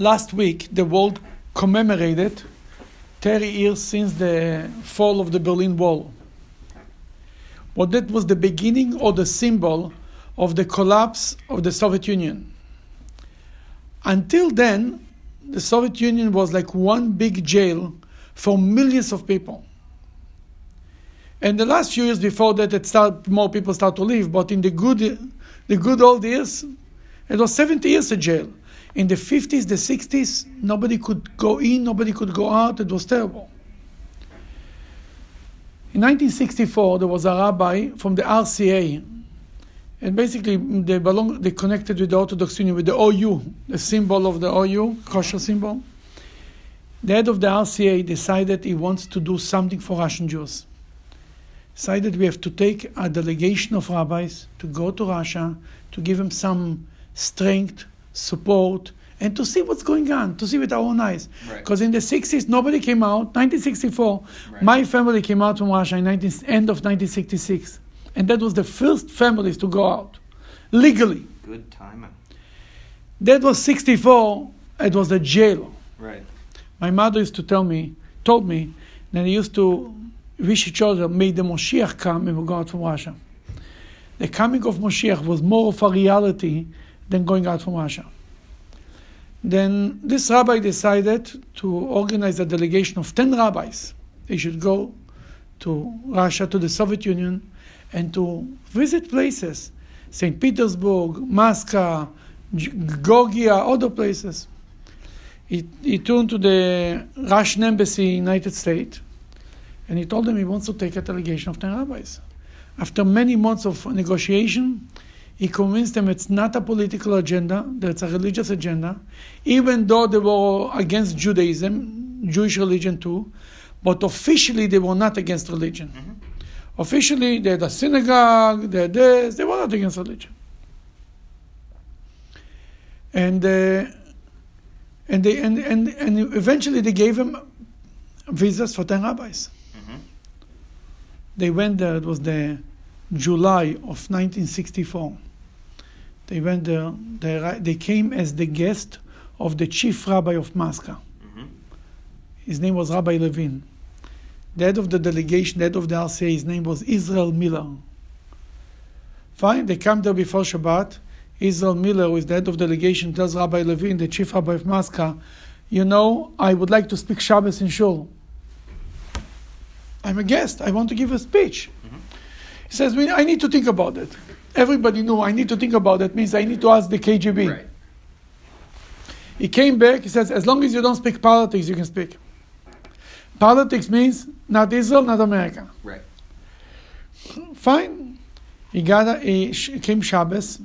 last week the world commemorated 30 years since the fall of the Berlin Wall. Well, that was the beginning or the symbol of the collapse of the Soviet Union. Until then, the Soviet Union was like one big jail for millions of people. And the last few years before that, it start, more people start to leave. But in the good, the good old years, it was 70 years a jail. In the 50s, the 60s, nobody could go in, nobody could go out. It was terrible. In 1964, there was a rabbi from the RCA, and basically they belong, they connected with the Orthodox Union with the OU, the symbol of the OU, kosher symbol. The head of the RCA decided he wants to do something for Russian Jews. Decided we have to take a delegation of rabbis to go to Russia to give them some strength, support, and to see what's going on, to see with our own eyes. Because Right. in the 60s, nobody came out. 1964, Right. my family came out from Russia in 19, end of 1966. And that was the first families to go out, legally. Good timing. That was 64, it was a jail. Right. My mother used to tell me, told me, that he used to wish each other, may the Moshiach come and we go out from Russia. The coming of Moshiach was more of a reality than going out from Russia. Then this rabbi decided to organize a delegation of 10 rabbis. They should go to Russia, to the Soviet Union, and to visit places St. Petersburg, Moscow, Georgia, other places. He, he turned to the Russian embassy in United States and he told them he wants to take a delegation of 10 rabbis. After many months of negotiation, he convinced them it's not a political agenda, that it's a religious agenda, even though they were against Judaism, Jewish religion too, but officially they were not against religion. Officially, they had a synagogue, they had this, they were not against religion. And, uh, and, they, and, and, and eventually they gave him visas for 10 rabbis. They went there, it was the July of 1964. They went there, they, they came as the guest of the chief rabbi of Moscow. Mm-hmm. His name was Rabbi Levin. The head of the delegation, the head of the RCA, his name was Israel Miller. Fine, they come there before Shabbat. Israel Miller, who is the head of delegation, tells Rabbi Levin, the chief rabbi of Moscow, you know, I would like to speak Shabbos in Shul. I'm a guest. I want to give a speech. Mm-hmm. He says, I need to think about it. Everybody knew I need to think about that means I need to ask the KGB. Right. He came back. He says, as long as you don't speak politics, you can speak. Politics means not Israel, not America. Right. Fine. He got a, he sh- came Shabbos.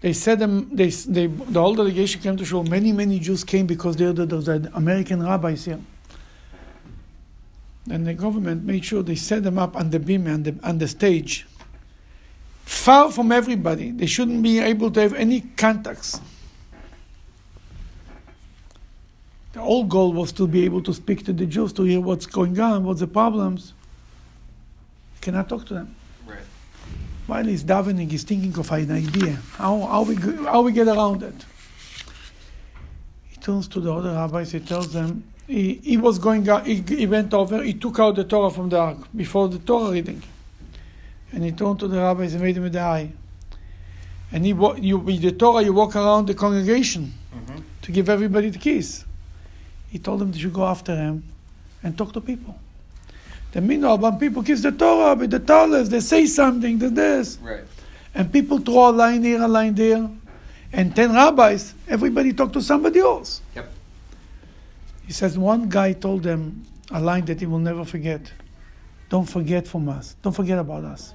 They said them. They, they the whole delegation came to shul. Many many Jews came because they heard that there was an American rabbis here. And the government made sure they set them up on the beam and the, on the stage, far from everybody. They shouldn't be able to have any contacts. The old goal was to be able to speak to the Jews to hear what's going on, what's the problems. cannot talk to them. Right. While he's davening, he's thinking of an idea. How, how, we, how we get around it? He turns to the other rabbis, he tells them, he, he was going out, he, he went over, he took out the Torah from the ark before the Torah reading. And he turned to the rabbis and made him with the eye. And he, you, with the Torah, you walk around the congregation Mm-hmm. to give everybody the keys. He told them they should go after him and talk to people. The meanwhile, when people kiss the Torah with the talis, they say something, they this. Right. And people throw a line here, a line there. And ten rabbis, everybody talk to somebody else. Yep. He says one guy told them a line that he will never forget. Don't forget from us. Don't forget about us.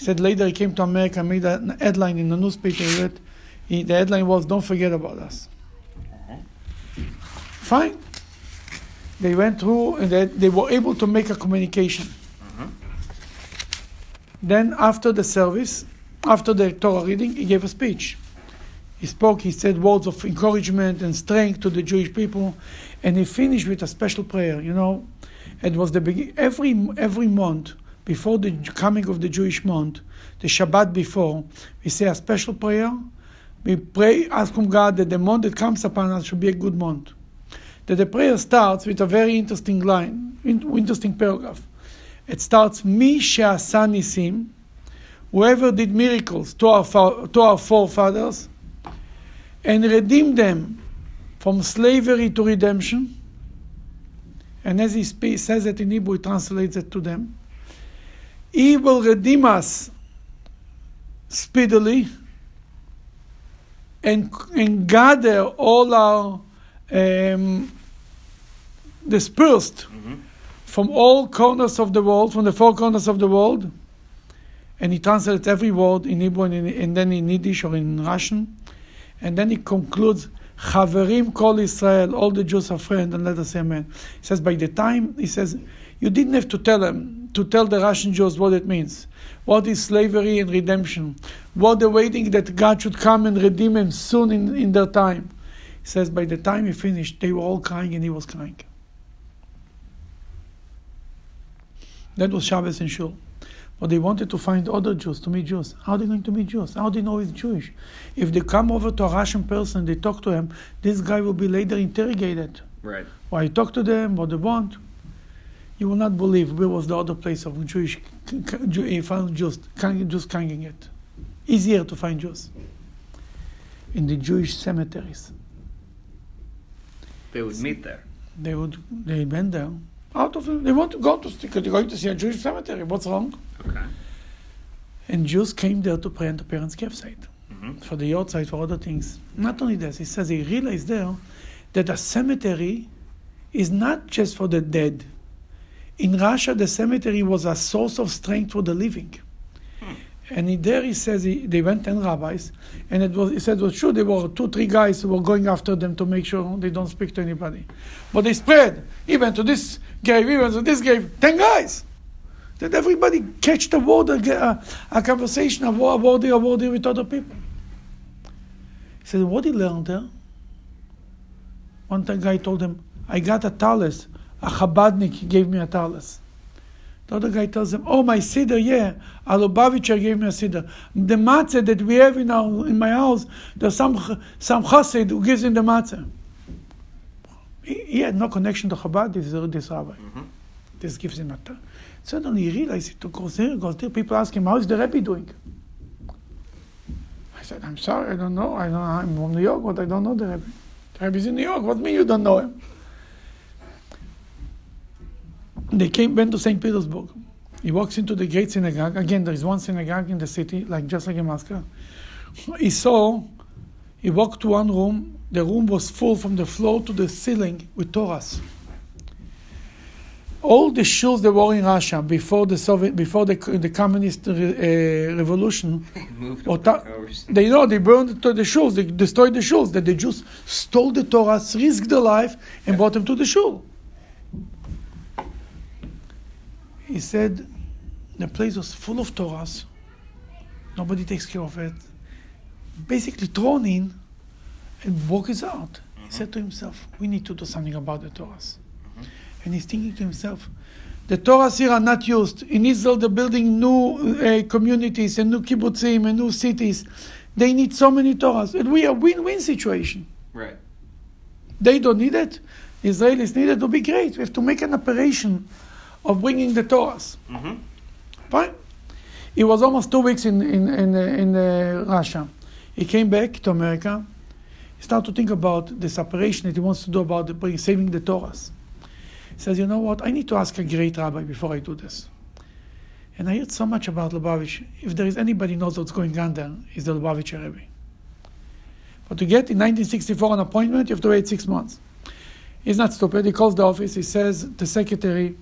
He said later he came to America, made a headline in the newspaper. Read, he, the headline was "Don't forget about us." Fine. They went through and they, they were able to make a communication. Then after the service, after the Torah reading, he gave a speech. He spoke, he said words of encouragement and strength to the Jewish people, and he finished with a special prayer. You know, it was the begin- every every month before the coming of the Jewish month, the Shabbat before, we say a special prayer we pray, ask from God that the month that comes upon us should be a good month. That the prayer starts with a very interesting line, interesting paragraph. It starts, Mi she'asa nisim, whoever did miracles to our, to our forefathers, and redeemed them from slavery to redemption. And as he says it in Hebrew, he translates it to them. He will redeem us speedily and, and gather all our um, dispersed from all corners of the world, from the four corners of the world. And he translates every word in Hebrew and, in, and then in Yiddish or in Russian. And then he concludes, Chaverim kol Israel, all the Jews are friends, and let us say amen. He says, by the time, he says, you didn't have to tell them, to tell the Russian Jews what it means. What is slavery and redemption? What they're waiting that God should come and redeem them soon in, in their time. He says, by the time he finished, they were all crying and he was crying. That was Shabbos and Shul. But they wanted to find other Jews to meet Jews. How are they going to meet Jews? How do they know he's Jewish? If they come over to a Russian person, they talk to him, this guy will be later interrogated. Right. Why you talk to them, what they want. You will not believe where was the other place of Jewish, Jew, found Jews, Jews hanging it. Easier to find Jews. In the Jewish cemeteries. They would meet there. They would, they went there. Out of, they want to go to, they're going to see a Jewish cemetery. What's wrong? Okay. And Jews came there to pray on the parents' gravesite. Mhm. For the outside, for other things. Not only this, he says he realized there that a cemetery is not just for the dead. In Russia, the cemetery was a source of strength for the living. Hmm. And he, there he says he, they went ten rabbis, and it was he said it was true. There were two, three guys who were going after them to make sure they don't speak to anybody. But they spread. He went to this grave, he went to this grave. Ten guys. That everybody catch the word, uh, a, uh, a conversation, a word, a word, a word with other people. He said, what he learned there? One time guy told him, I got a talis. A Chabadnik gave me a talis. The other guy tells him, "Oh, my siddur, yeah, a Lubavitcher gave me a siddur. The matzah that we have in our in my house, there's some some chassid who gives him the matzah." He, he had no connection to Chabad. This this rabbi. Mm-hmm. This gives him a. ta- Suddenly he realized he took goes there, goes there. People ask him, "How is the Rebbe doing?" I said, "I'm sorry, I don't know. I don't. I'm from New York, but I don't know the Rebbe. The Rebbe's in New York. What mean you don't know him?" They came went to St. Petersburg. He walks into the great synagogue. Again, there is one synagogue in the city, like just like in Moscow. He saw, he walked to one room. The room was full from the floor to the ceiling with Torahs. All the shuls that were in Russia before the Soviet, before the, the communist uh, revolution, Moved ta- they know they burned to the shuls, they destroyed the shuls, that the Jews stole the Torahs, risked their life, and brought them to the shul. He said the place was full of Torahs. Nobody takes care of it. Basically thrown in and walk is out. He said to himself, we need to do something about the Torahs. And he's thinking to himself, the Torahs here are not used. In Israel, they're building new uh, communities and new kibbutzim and new cities. They need so many Torahs. And we are win-win situation. Right. They don't need it. Israelis need it to be great. We have to make an operation of bringing the Torahs. Mm-hmm. Fine. He was almost two weeks in in in, in uh, Russia. He came back to America. He started to think about the separation that he wants to do about the, saving the Torahs. He says, "You know what? I need to ask a great rabbi before I do this." And I heard so much about Lubavitch. If there is anybody knows what's going on there, is the Lubavitch Rebbe. But to get in 1964 an appointment, you have to wait six months. He's not stupid. He calls the office. He says, "The secretary."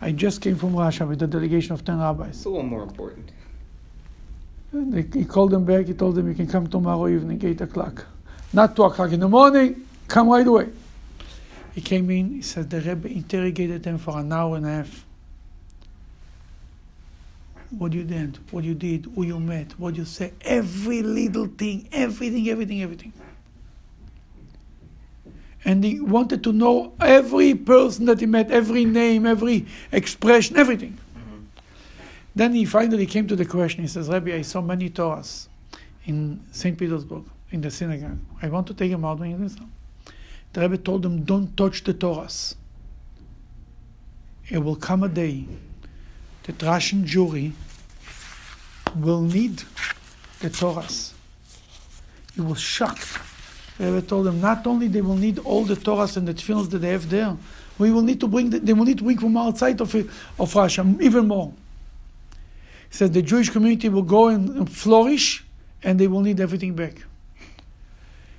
I just came from Russia with a delegation of 10 rabbis. It's a little more important. They, he called them back. He told them, you can come tomorrow evening, 8 o'clock. Not 2 o'clock in the morning. Come right away. He came in. He said the Rebbe interrogated them for an hour and a half. What you did, what you did, who you met, what you said, every little thing, everything, everything, everything. And he wanted to know every person that he met, every name, every expression, everything. Mm-hmm. Then he finally came to the question. He says, Rabbi, I saw many Torahs in St. Petersburg. in the synagogue. I want to take him out The Rebbe told him, don't touch the Torahs. It will come a day that Russian Jewry will need the Torahs. He was shocked. Rebbe told them, not only they will need all the Torahs and the tefillins that they have there, we will need to bring, the, they will need to bring from outside of, of Russia, even more. He said the Jewish community will go and flourish and they will need everything back.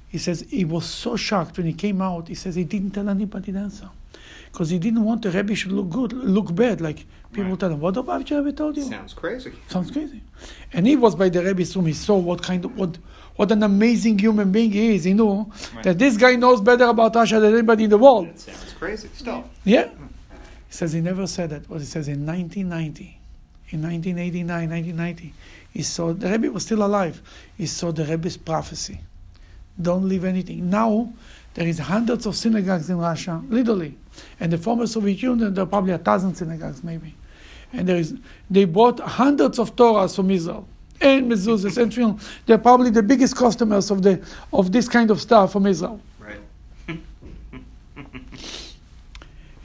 He says he was so shocked when he came out. He says he didn't tell anybody the answer because he didn't want the Rebbe should look good, look bad. Like people Right. tell him, "What about Rebbe told you?" Sounds crazy. Sounds crazy. And he was by the Rebbe's room. He saw what kind of what what an amazing human being he is. He knew Right. that this guy knows better about Russia than anybody in the world. That sounds crazy. Still. Yeah. He says he never said that. What he says in 1990, in 1989, 1990, he saw the Rebbe was still alive. He saw the Rebbe's prophecy. Don't leave anything. Now there is hundreds of synagogues in Russia, literally, and the former Soviet Union there are probably a thousand synagogues maybe, and there is they bought hundreds of Torahs from Israel. And mezuzahs and film. They're probably the biggest customers of the of this kind of stuff from Israel. Right.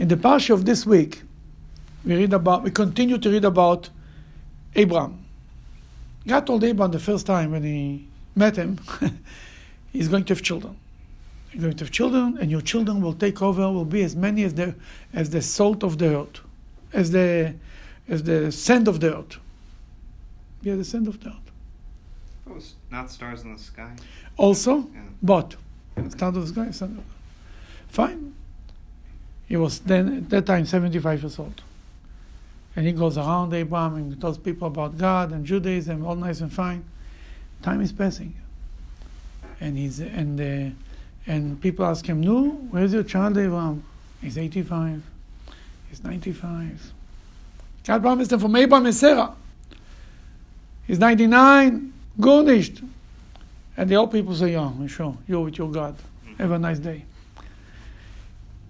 In the parsha of this week, we read about, we continue to read about Abraham. God told Abraham the first time when he met him, he's going to have children. You're going to have children, and your children will take over, will be as many as the as the salt of the earth, as the as the sand of the earth. Yeah, the sand of the earth. It was not stars in the sky. Also, Yeah. but start of the sky, sand of the earth. Fine. He was then at that time 75 years old. And he goes around Abraham and tells people about God and Judaism, all nice and fine. Time is passing. And he's and uh, and people ask him, No, where's your child Abraham? He's 85. He's 95. God promised him from Abraham and Sarah. He's 99, garnished. And the old people say, Yeah, sure, you're with your God. Have a nice day.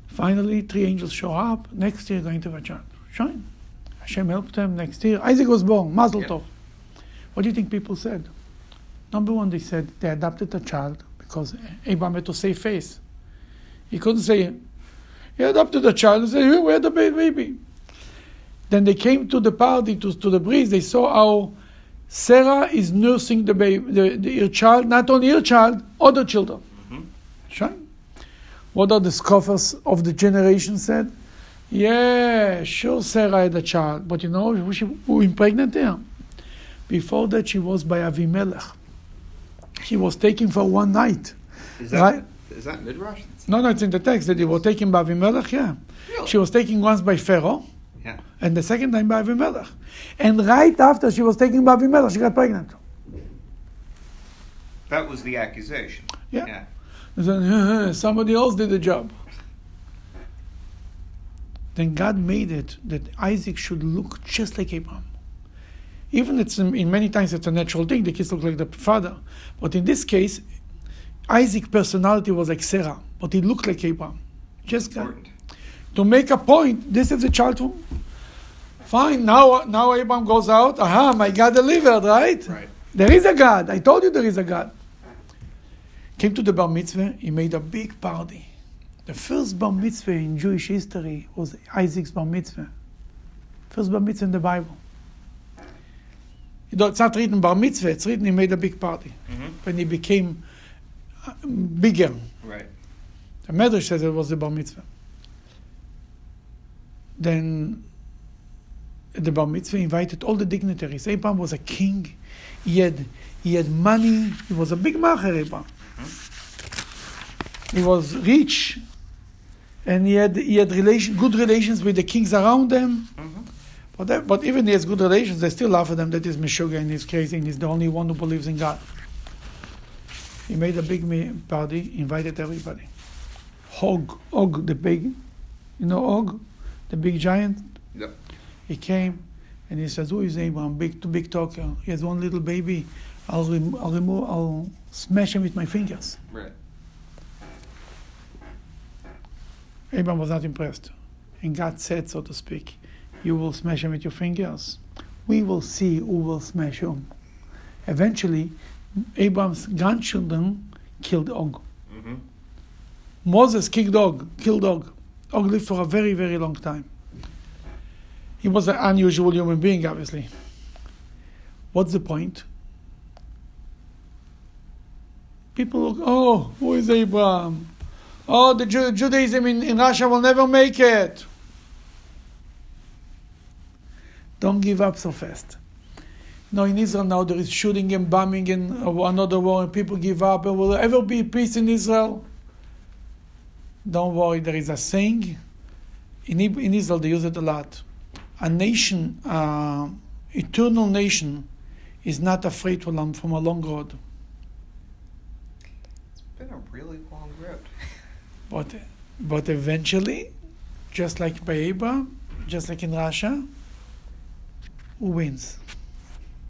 Finally, three angels show up. Next year, going to have a child. Fine. Hashem helped them. Next year, Isaac was born. Mazel Yeah. tov. What do you think people said? Number one, they said they adopted a child because Abraham had to save face. He couldn't say, he adopted a child and say, "Here, where the ba- baby? Then they came to the party, to, to the bris. They saw how Sarah is nursing the baby, the, the, her child, not only her child, other children. Mhm. Sure. What are the scoffers of the generation said? Yeah, sure, Sarah had a child, but you know who, she, who impregnated her? Before that, she was by Avimelech. She was taken for one night. Is that Right. is that midrash? No, no, it's in the text that they were taken by Avimelech, yeah. Really? She was taken once by Pharaoh, Yeah. and the second time by Avimelech. And right after she was taken by Avimelech, she got pregnant. That was the accusation. Yeah. Yeah. Then, somebody else did the job. Then God made it that Isaac should look just like Abraham. Even it's in, many times it's a natural thing, the kids look like the father. But in this case, Isaac's personality was like Sarah, but he looked like Abraham. Just to make a point, this is the child who fine, now now Abraham goes out, aha, my God delivered, right? Right. There is a God. I told you there is a God. Came to the bar mitzvah, he made a big party. The first bar mitzvah in Jewish history was Isaac's bar mitzvah. First bar mitzvah in the Bible. You know, It's not written bar mitzvah, it's written he made a big party. Mhm. When he became uh, bigger. Right. The Medrash says it was the bar mitzvah. Then the bar mitzvah invited all the dignitaries. Abraham was a king. He had he had money. He was a big macher. Abraham. He was rich, and he had he had relation, good relations with the kings around them. Mhm. But that, but even he has good relations, they still laugh at him that he's Meshuggah and he's crazy and he's the only one who believes in God. He made a big party, invited everybody. Hog, Og, the big, you know Og, the big giant. Yep. He came and he says, "Who is Abraham? Big, too big talker. He has one little baby. I'll, rem- I'll remove, I'll smash him with my fingers." Right. Abraham was not impressed, and God said, so to speak, "You will smash him with your fingers. We will see who will smash him." Eventually, Abraham's grandchildren killed Og. Mm-hmm. Moses kicked Og, killed Og. Og lived for a very, very long time. He was an unusual human being, obviously. What's the point? People look, oh, who is Abraham? Oh, the Ju- Judaism in, in Russia will never make it. Don't give up so fast. No, in Israel now there is shooting and bombing and uh, another war, and people give up. And will there ever be peace in Israel? Don't worry, there is a saying in, in Israel, they use it a lot. A nation, uh, eternal nation, is not afraid from a long road. It's been a really long road. But, but eventually, just like by Abraham, just like in Russia, who wins?